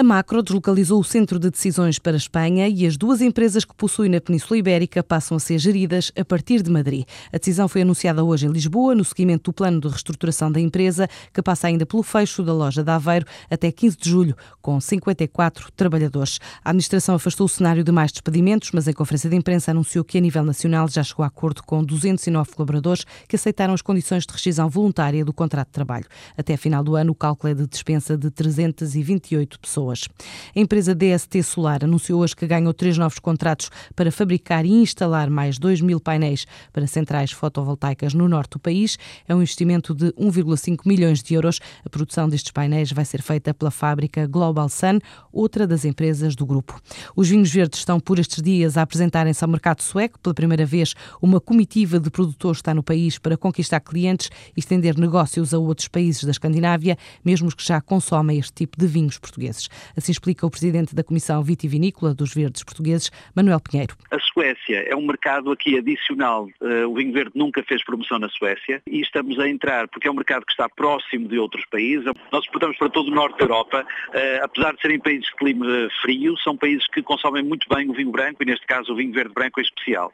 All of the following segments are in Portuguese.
A Macro deslocalizou o centro de decisões para a Espanha e as duas empresas que possui na Península Ibérica passam a ser geridas a partir de Madrid. A decisão foi anunciada hoje em Lisboa, no seguimento do plano de reestruturação da empresa, que passa ainda pelo fecho da loja de Aveiro até 15 de julho, com 54 trabalhadores. A administração afastou o cenário de mais despedimentos, mas em conferência de imprensa anunciou que a nível nacional já chegou a acordo com 209 colaboradores que aceitaram as condições de rescisão voluntária do contrato de trabalho. Até a final do ano, o cálculo é de dispensa de 328 pessoas pessoas. A empresa DST Solar anunciou hoje que ganhou três novos contratos para fabricar e instalar mais 2 mil painéis para centrais fotovoltaicas no norte do país. É um investimento de 1,5 milhões de euros. A produção destes painéis vai ser feita pela fábrica Global Sun, outra das empresas do grupo. Os vinhos verdes estão por estes dias a apresentarem-se ao mercado sueco. Pela primeira vez, uma comitiva de produtores está no país para conquistar clientes e estender negócios a outros países da Escandinávia, mesmo os que já consomem este tipo de vinhos portugueses. Assim explica o presidente da Comissão Vitivinícola dos Verdes Portugueses, Manuel Pinheiro. A Suécia é um mercado aqui adicional. Eh, o vinho verde nunca fez promoção na Suécia e estamos a entrar porque é um mercado que está próximo de outros países. Nós exportamos para todo o norte da Europa. Eh, apesar de serem países de clima frio, são países que consomem muito bem o vinho branco e neste caso o vinho verde branco é especial.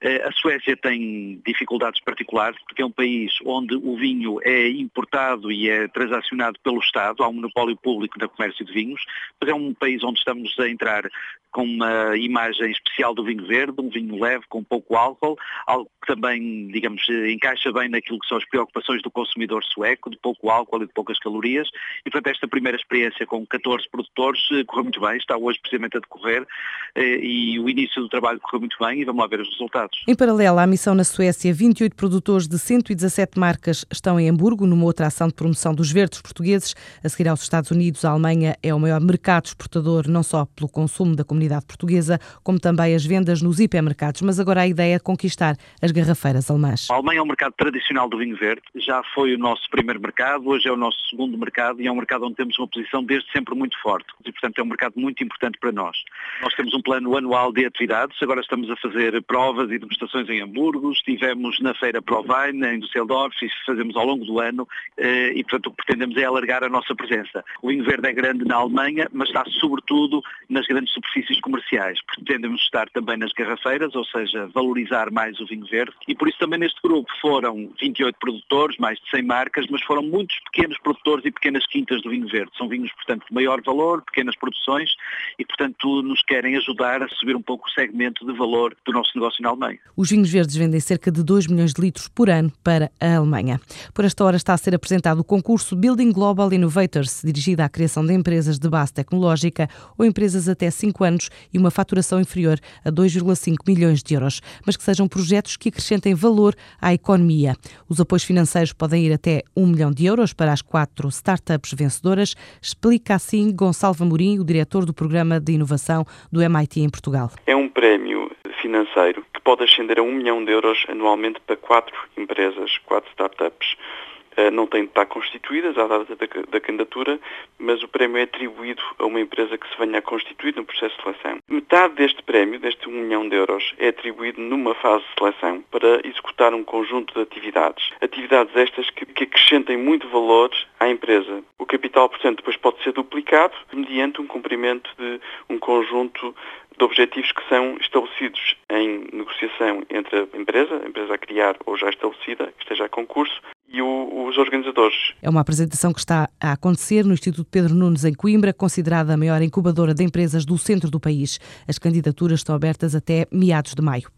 Eh, a Suécia tem dificuldades particulares porque é um país onde o vinho é importado e é transacionado pelo Estado, há um monopólio público no comércio de vinhos, mas é um país onde estamos a entrar com uma imagem especial do vinho verde, um vinho leve, com pouco álcool, algo que também, digamos, encaixa bem naquilo que são as preocupações do consumidor sueco, de pouco álcool e de poucas calorias. E, portanto, esta primeira experiência com 14 produtores eh, correu muito bem, está hoje precisamente a decorrer eh, e o início do trabalho correu muito bem e vamos lá ver os resultados. Em paralelo à missão na Suécia, 28 produtores de 117 marcas estão em Hamburgo, numa outra ação de promoção dos verdes portugueses. A seguir aos Estados Unidos, a Alemanha é o maior mercado exportador, não só pelo consumo da comunidade portuguesa, como também as vendas nos hipermercados. Mas agora a ideia é conquistar as garrafeiras alemãs. A Alemanha é um mercado tradicional do vinho verde, já foi o nosso primeiro mercado, hoje é o nosso segundo mercado e é um mercado onde temos uma posição desde sempre muito forte. E, portanto, é um mercado muito importante para nós. Nós temos um plano anual de atividades, agora estamos a fazer provas e demonstrações em Hamburgo, estivemos na Feira Provine, em Düsseldorf, e fazemos ao longo do ano eh, e, portanto, o que pretendemos é alargar a nossa presença. O vinho verde é grande na Alemanha, mas está sobretudo nas grandes superfícies comerciais. Pretendemos estar também nas garrafeiras, ou seja, valorizar mais o vinho verde e por isso também neste grupo foram 28 produtores, mais de 100 marcas, mas foram muitos pequenos produtores e pequenas quintas do vinho verde. São vinhos, portanto, de maior valor, pequenas produções e, portanto, nos querem ajudar a subir um pouco o segmento de valor do nosso negócio na Alemanha. Os vinhos verdes vendem cerca de 2 milhões de litros por ano para a Alemanha. Por esta hora está a ser apresentado o concurso Building Global Innovators, dirigido à criação de empresas de base tecnológica ou empresas até 5 anos e uma faturação inferior a 2,5 milhões de euros, mas que sejam projetos que acrescentem valor à economia. Os apoios financeiros podem ir até 1 milhão de euros para as quatro startups vencedoras, explica assim Gonçalo Amorim, o diretor do Programa de Inovação do MIT em Portugal. É um prémio financeiro que pode ascender a 1 milhão de euros anualmente para quatro empresas, quatro startups. Eh, não têm de estar constituídas à data da, da, candidatura, mas o prémio é atribuído a uma empresa que se venha a constituir no processo de seleção. Metade deste prémio, deste 1 milhão de euros, é atribuído numa fase de seleção para executar um conjunto de atividades. Atividades estas que, que acrescentem muito valor à empresa. O capital, portanto, depois pode ser duplicado mediante um cumprimento de um conjunto de objetivos que são estabelecidos em negociação entre a empresa, a empresa a criar ou já estabelecida, que esteja a concurso, e o, os organizadores. É uma apresentação que está a acontecer no Instituto Pedro Nunes, em Coimbra, considerada a maior incubadora de empresas do centro do país. As candidaturas estão abertas até meados de maio.